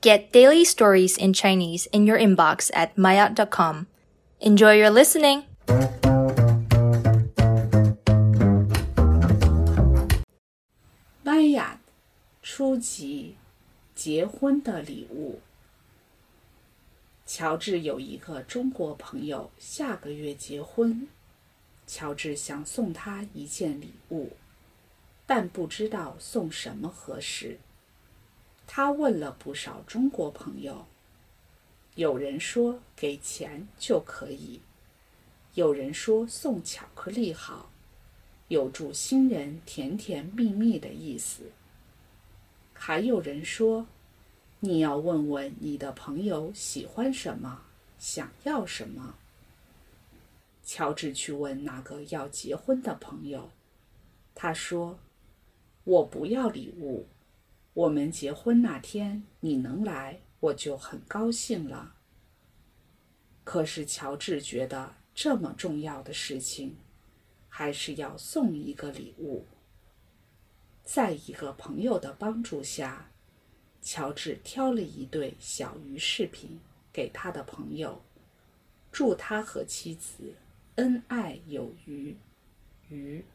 Get daily stories in Chinese in your inbox at maya.com. Enjoy your listening! 玛雅初级结婚的礼物。乔治有一个中国朋友，下个月结婚。乔治想送他一件礼物，但不知道送什么合适。 他问了不少中国朋友，有人说给钱就可以，有人说送巧克力好。有祝新人甜甜蜜蜜的意思。还有人说，你要问问你的朋友喜欢什么，想要什么。乔治去问那个要结婚的朋友，他说：“我不要礼物，我们结婚那天你能来，我就很高兴了。”可是乔治觉得这么重要的事情。还是要送一个礼物。在一个朋友的帮助下，乔治挑了一对小鱼饰品给他的朋友，祝他和妻子恩爱有余。鱼。